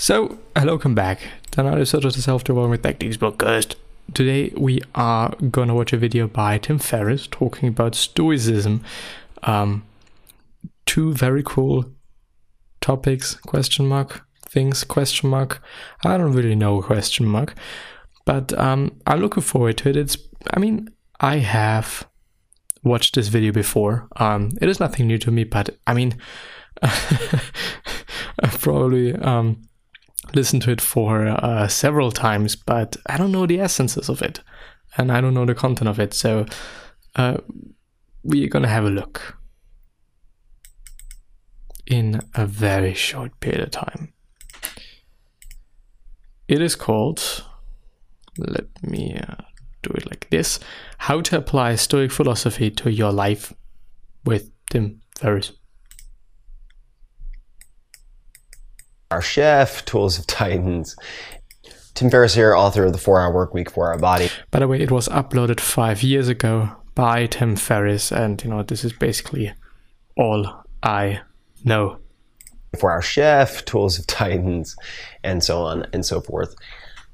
So, hello, welcome back. another episode of the Self-Development Techniques podcast. Today we are gonna watch a video by Tim Ferriss talking about Stoicism. Um, two very cool topics, question mark, things, question mark. I don't really know, question mark. But um, I'm looking forward to it. It's, I mean, I have watched this video before. Um, it is nothing new to me, but I mean, probably um, listened to it for uh, several times, but I don't know the essences of it, and I don't know the content of it. So uh, we're gonna have a look in a very short period of time. It is called. Let me uh, do it like this: How to apply Stoic philosophy to your life with Tim Ferriss. Our chef, Tools of Titans. Tim Ferriss here, author of The 4 Hour Work Week, 4 Hour Body. By the way, it was uploaded five years ago by Tim Ferriss, and you know, this is basically all I know. 4 Hour Chef, Tools of Titans, and so on and so forth.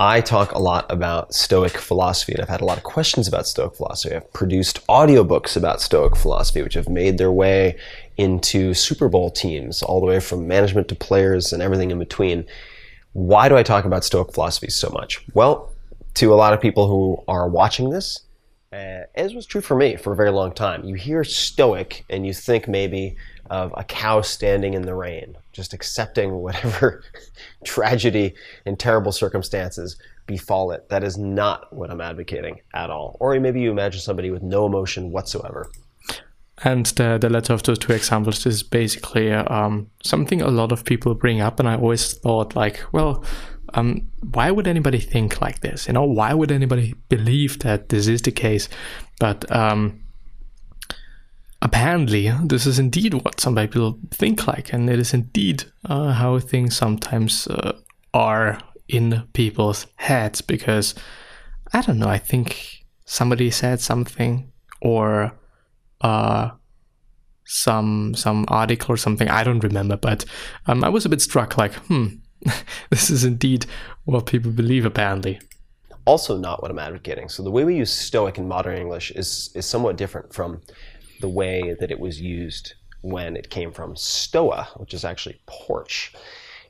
I talk a lot about Stoic philosophy, and I've had a lot of questions about Stoic philosophy. I've produced audiobooks about Stoic philosophy, which have made their way into Super Bowl teams, all the way from management to players and everything in between. Why do I talk about Stoic philosophy so much? Well, to a lot of people who are watching this, uh, as was true for me for a very long time, you hear Stoic and you think maybe of a cow standing in the rain, just accepting whatever tragedy and terrible circumstances befall it. That is not what I'm advocating at all. Or maybe you imagine somebody with no emotion whatsoever. And the, the latter of those two examples is basically um, something a lot of people bring up, and I always thought like, well, um, why would anybody think like this? You know, why would anybody believe that this is the case? But um, apparently, this is indeed what some people think like, and it is indeed uh, how things sometimes uh, are in people's heads. Because I don't know, I think somebody said something, or uh, some some article or something. I don't remember, but um, I was a bit struck. Like, hmm, this is indeed what people believe. Apparently, also not what I'm advocating. So the way we use Stoic in modern English is is somewhat different from the way that it was used when it came from Stoa, which is actually porch.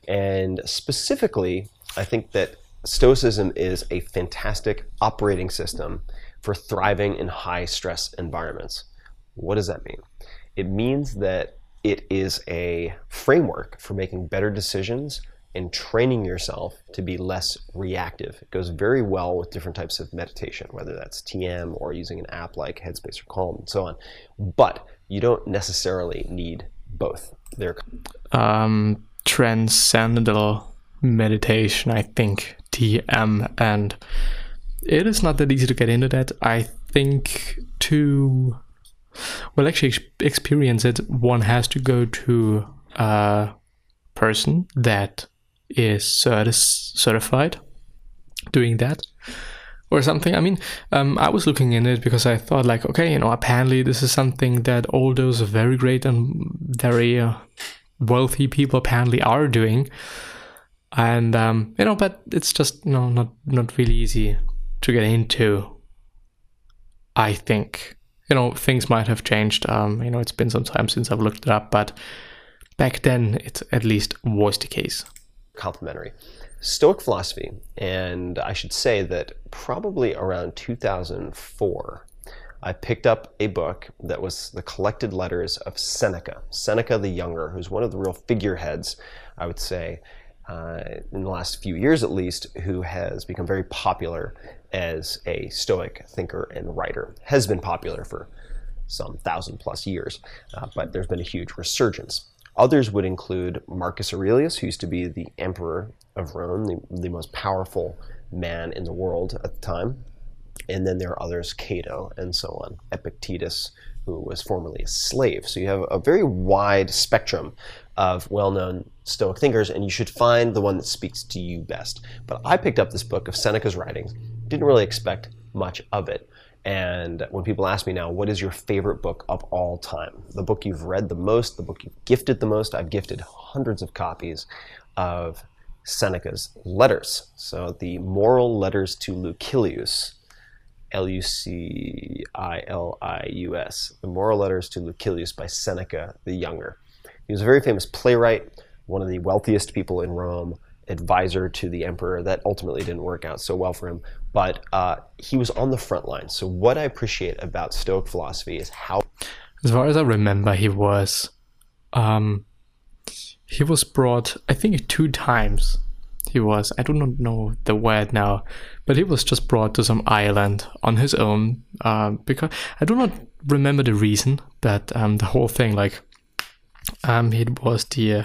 And specifically, I think that Stoicism is a fantastic operating system for thriving in high stress environments. What does that mean? It means that it is a framework for making better decisions and training yourself to be less reactive. It goes very well with different types of meditation, whether that's TM or using an app like Headspace or Calm and so on. But you don't necessarily need both. They're um, transcendental meditation, I think, TM, and it is not that easy to get into that. I think to well, actually, experience it, one has to go to a person that is certi- certified doing that or something. I mean, um, I was looking in it because I thought, like, okay, you know, apparently this is something that all those very great and very uh, wealthy people apparently are doing, and um, you know, but it's just you know not not really easy to get into. I think you know, things might have changed. Um, you know, it's been some time since I've looked it up, but back then it at least was the case. Complementary. Stoic philosophy, and I should say that probably around 2004, I picked up a book that was the collected letters of Seneca, Seneca the Younger, who's one of the real figureheads, I would say, uh, in the last few years at least, who has become very popular as a Stoic thinker and writer. Has been popular for some thousand plus years, uh, but there's been a huge resurgence. Others would include Marcus Aurelius, who used to be the emperor of Rome, the, the most powerful man in the world at the time. And then there are others, Cato and so on, Epictetus, who was formerly a slave. So you have a very wide spectrum of well known Stoic thinkers, and you should find the one that speaks to you best. But I picked up this book of Seneca's writings, didn't really expect much of it. And when people ask me now, what is your favorite book of all time? The book you've read the most, the book you've gifted the most, I've gifted hundreds of copies of Seneca's letters. So the moral letters to Lucilius, L U C I L I U S, the moral letters to Lucilius by Seneca the Younger. He was a very famous playwright, one of the wealthiest people in Rome, advisor to the emperor. That ultimately didn't work out so well for him, but uh, he was on the front line. So, what I appreciate about Stoic philosophy is how. As far as I remember, he was. Um, he was brought, I think, two times. He was, I do not know the word now, but he was just brought to some island on his own. Um, because I do not remember the reason, but um, the whole thing, like, um, he was the uh,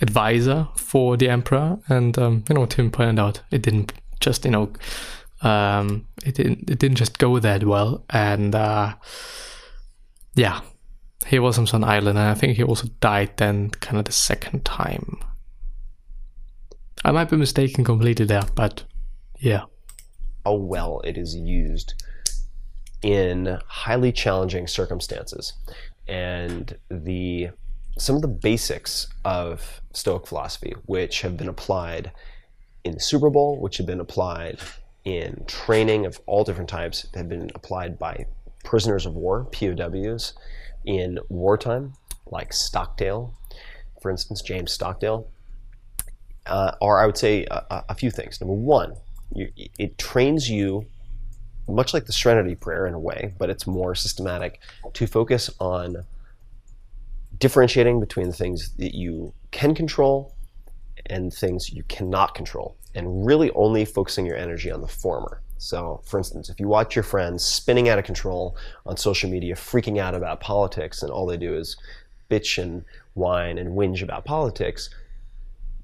advisor for the emperor, and um, you know, Tim pointed out it didn't just you know, um, it didn't it didn't just go that well, and uh, yeah, he was on some island, and I think he also died then, kind of the second time. I might be mistaken completely there, but yeah. How well it is used in highly challenging circumstances, and the some of the basics of Stoic philosophy, which have been applied in the Super Bowl, which have been applied in training of all different types, have been applied by prisoners of war, POWs, in wartime, like Stockdale, for instance, James Stockdale, uh, are, I would say, a, a few things. Number one, you, it trains you, much like the Serenity Prayer in a way, but it's more systematic, to focus on differentiating between the things that you can control and things you cannot control, and really only focusing your energy on the former. So, for instance, if you watch your friends spinning out of control on social media, freaking out about politics, and all they do is bitch and whine and whinge about politics,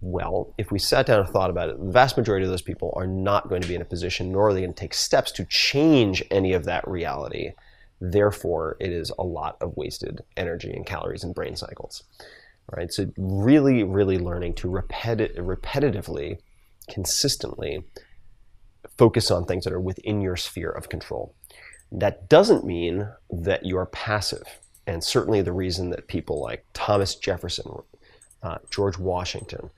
well, if we sat down and thought about it, the vast majority of those people are not going to be in a position, nor are they going to take steps to change any of that reality Therefore, it is a lot of wasted energy and calories and brain cycles. Right? So really, really learning to repeti- repetitively, consistently focus on things that are within your sphere of control. That doesn't mean that you're passive. And certainly the reason that people like Thomas Jefferson, uh, George Washington,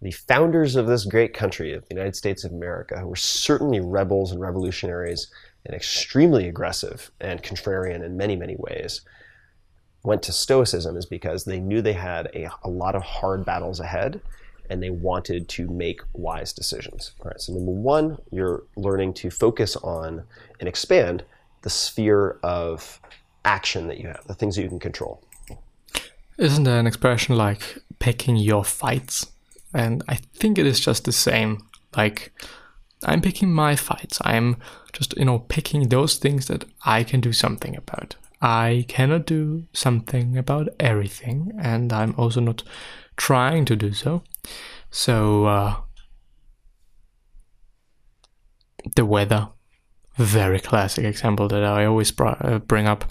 the founders of this great country, of the United States of America, who were certainly rebels and revolutionaries and extremely aggressive and contrarian in many, many ways, went to Stoicism is because they knew they had a, a lot of hard battles ahead and they wanted to make wise decisions. All right, so number one, you're learning to focus on and expand the sphere of action that you have, the things that you can control. Isn't there an expression like picking your fights? And I think it is just the same. Like, I'm picking my fights. I'm just, you know, picking those things that I can do something about. I cannot do something about everything, and I'm also not trying to do so. So, uh, the weather, very classic example that I always uh, bring up.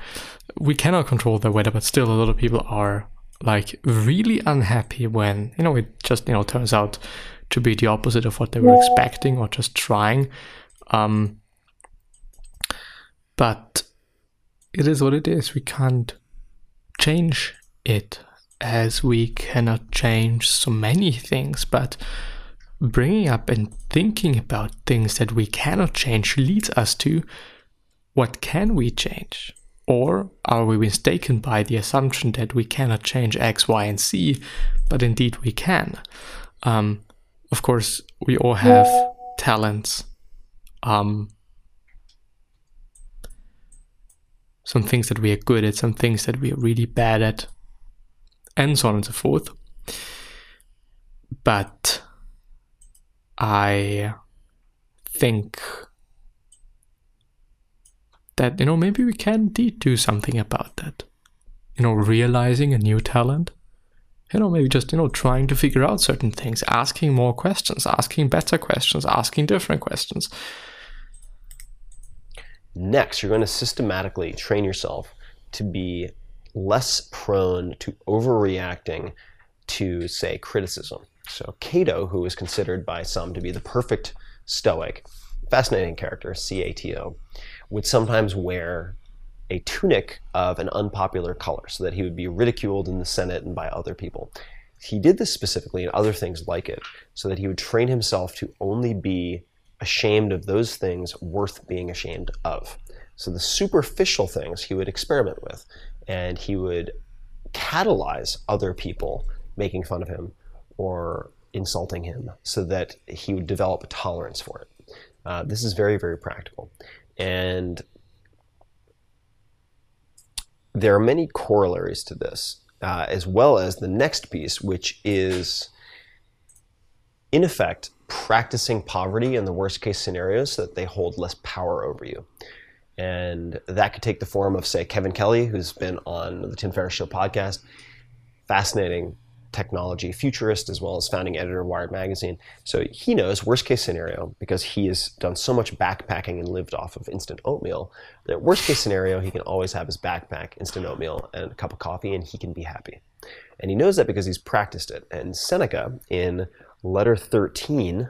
We cannot control the weather, but still, a lot of people are like really unhappy when you know it just you know turns out to be the opposite of what they were expecting or just trying. Um, but it is what it is. We can't change it as we cannot change so many things. But bringing up and thinking about things that we cannot change leads us to what can we change? Or are we mistaken by the assumption that we cannot change X, Y, and Z, but indeed we can? Um, of course, we all have talents. Um, some things that we are good at, some things that we are really bad at, and so on and so forth. But I think that, you know, maybe we can indeed do something about that. You know, realizing a new talent you know, maybe just, you know, trying to figure out certain things, asking more questions, asking better questions, asking different questions. Next, you're going to systematically train yourself to be less prone to overreacting to, say, criticism. So, Cato, who is considered by some to be the perfect Stoic, fascinating character, C A T O, would sometimes wear a tunic of an unpopular color so that he would be ridiculed in the Senate and by other people. he did this specifically and other things like it so that he would train himself to only be ashamed of those things worth being ashamed of. So the superficial things he would experiment with, and he would catalyze other people making fun of him or insulting him so that he would develop a tolerance for it. Uh, this is very, very practical. And there are many corollaries to this, uh, as well as the next piece, which is, in effect, practicing poverty in the worst case scenarios so that they hold less power over you. And that could take the form of, say, Kevin Kelly, who's been on the Tim Ferriss Show podcast. Fascinating technology futurist as well as founding editor of Wired Magazine. So he knows worst case scenario because he has done so much backpacking and lived off of instant oatmeal that worst case scenario he can always have his backpack, instant oatmeal, and a cup of coffee, and he can be happy. And he knows that because he's practiced it. And Seneca in letter 13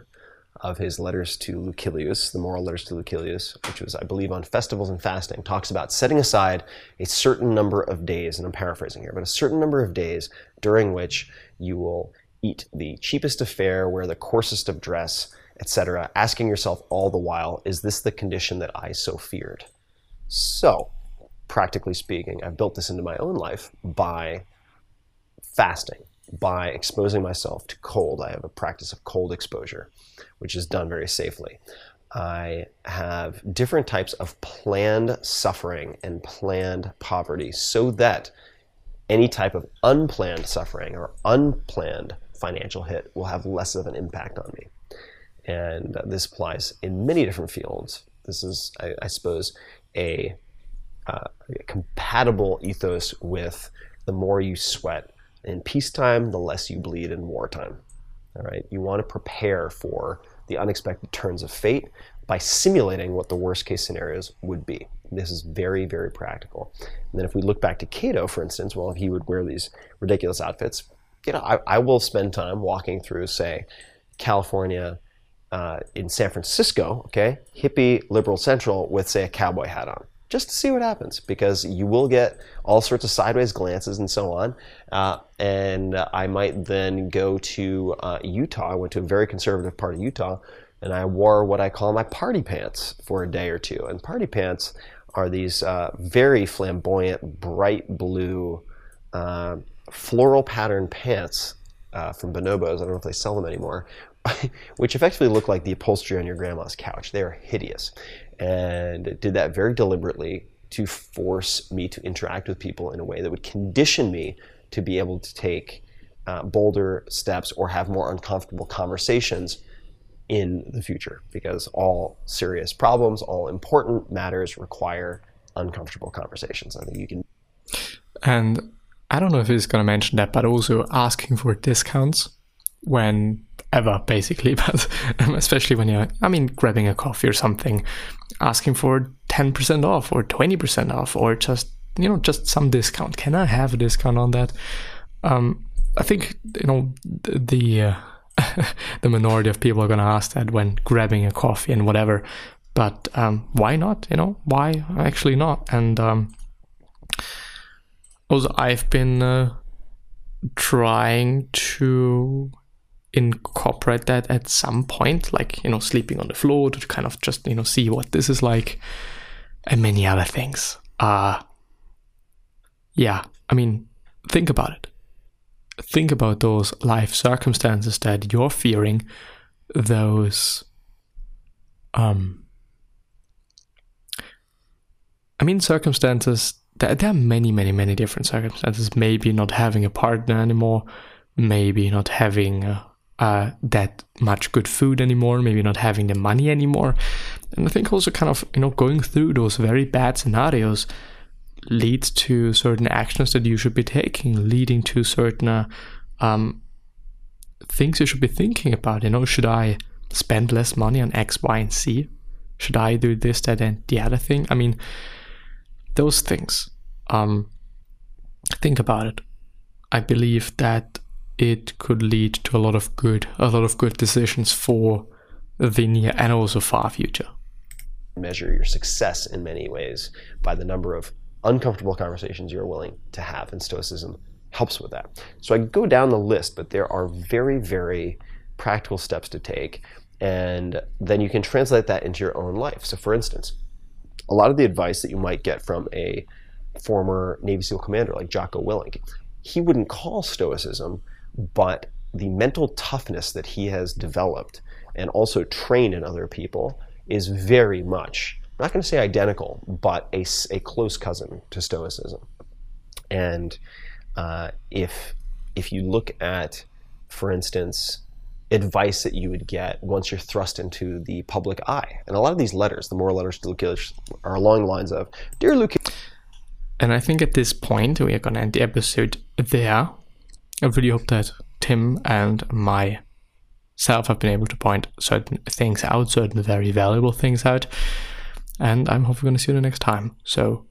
of his letters to Lucilius, the moral letters to Lucilius, which was, I believe, on festivals and fasting, talks about setting aside a certain number of days, and I'm paraphrasing here, but a certain number of days during which you will eat the cheapest of fare, wear the coarsest of dress, etc., asking yourself all the while, is this the condition that I so feared? So, practically speaking, I've built this into my own life by fasting by exposing myself to cold. I have a practice of cold exposure, which is done very safely. I have different types of planned suffering and planned poverty so that any type of unplanned suffering or unplanned financial hit will have less of an impact on me. And this applies in many different fields. This is, I, I suppose, a, uh, a compatible ethos with the more you sweat, in peacetime, the less you bleed in wartime. All right, you want to prepare for the unexpected turns of fate by simulating what the worst case scenarios would be. This is very, very practical. And then if we look back to Cato, for instance, well, he would wear these ridiculous outfits. You know, I, I will spend time walking through, say, California, uh, in San Francisco, okay, hippie liberal central with, say, a cowboy hat on just to see what happens because you will get all sorts of sideways glances and so on. Uh, and I might then go to uh, Utah. I went to a very conservative part of Utah and I wore what I call my party pants for a day or two. And party pants are these uh, very flamboyant, bright blue, uh, floral pattern pants uh, from Bonobos. I don't know if they sell them anymore. which effectively look like the upholstery on your grandma's couch. They are hideous and did that very deliberately to force me to interact with people in a way that would condition me to be able to take uh, bolder steps or have more uncomfortable conversations in the future because all serious problems, all important matters require uncomfortable conversations. I think you can. And I don't know if he's going to mention that, but also asking for discounts whenever, basically, but especially when you're, I mean, grabbing a coffee or something asking for 10% off or 20% off or just you know just some discount. Can i have a discount on that? Um, i think you know the uh, the minority of people are going to ask that when grabbing a coffee and whatever. But um, why not? You know why actually not? And um, also i've been uh, trying to incorporate that at some point, like, you know, sleeping on the floor to kind of just, you know, see what this is like and many other things. Uh, yeah, I mean, think about it. Think about those life circumstances that you're fearing, those, um, I mean, circumstances, there, there are many, many, many different circumstances. Maybe not having a partner anymore, maybe not having a, uh, that much good food anymore, maybe not having the money anymore. And I think also kind of, you know, going through those very bad scenarios leads to certain actions that you should be taking, leading to certain uh, um, things you should be thinking about. You know, should I spend less money on X, Y, and Z? Should I do this, that, and the other thing? I mean, those things. Um, think about it. I believe that it could lead to a lot of good, a lot of good decisions for the near and also far future. Measure your success in many ways by the number of uncomfortable conversations you're willing to have. And Stoicism helps with that. So I go down the list, but there are very, very practical steps to take. And then you can translate that into your own life. So, for instance, a lot of the advice that you might get from a former Navy SEAL commander like Jocko Willink, he wouldn't call Stoicism, but the mental toughness that he has developed and also trained in other people is very much, I'm not going to say identical, but a, a close cousin to Stoicism. And uh, if if you look at, for instance, advice that you would get once you're thrust into the public eye, and a lot of these letters, the moral letters to Lucilius, are along the lines of, "Dear Lucilius." And I think at this point we are gonna end the episode there. I really hope that Tim and myself have been able to point certain things out, certain very valuable things out. And I'm hopefully going to see you the next time. So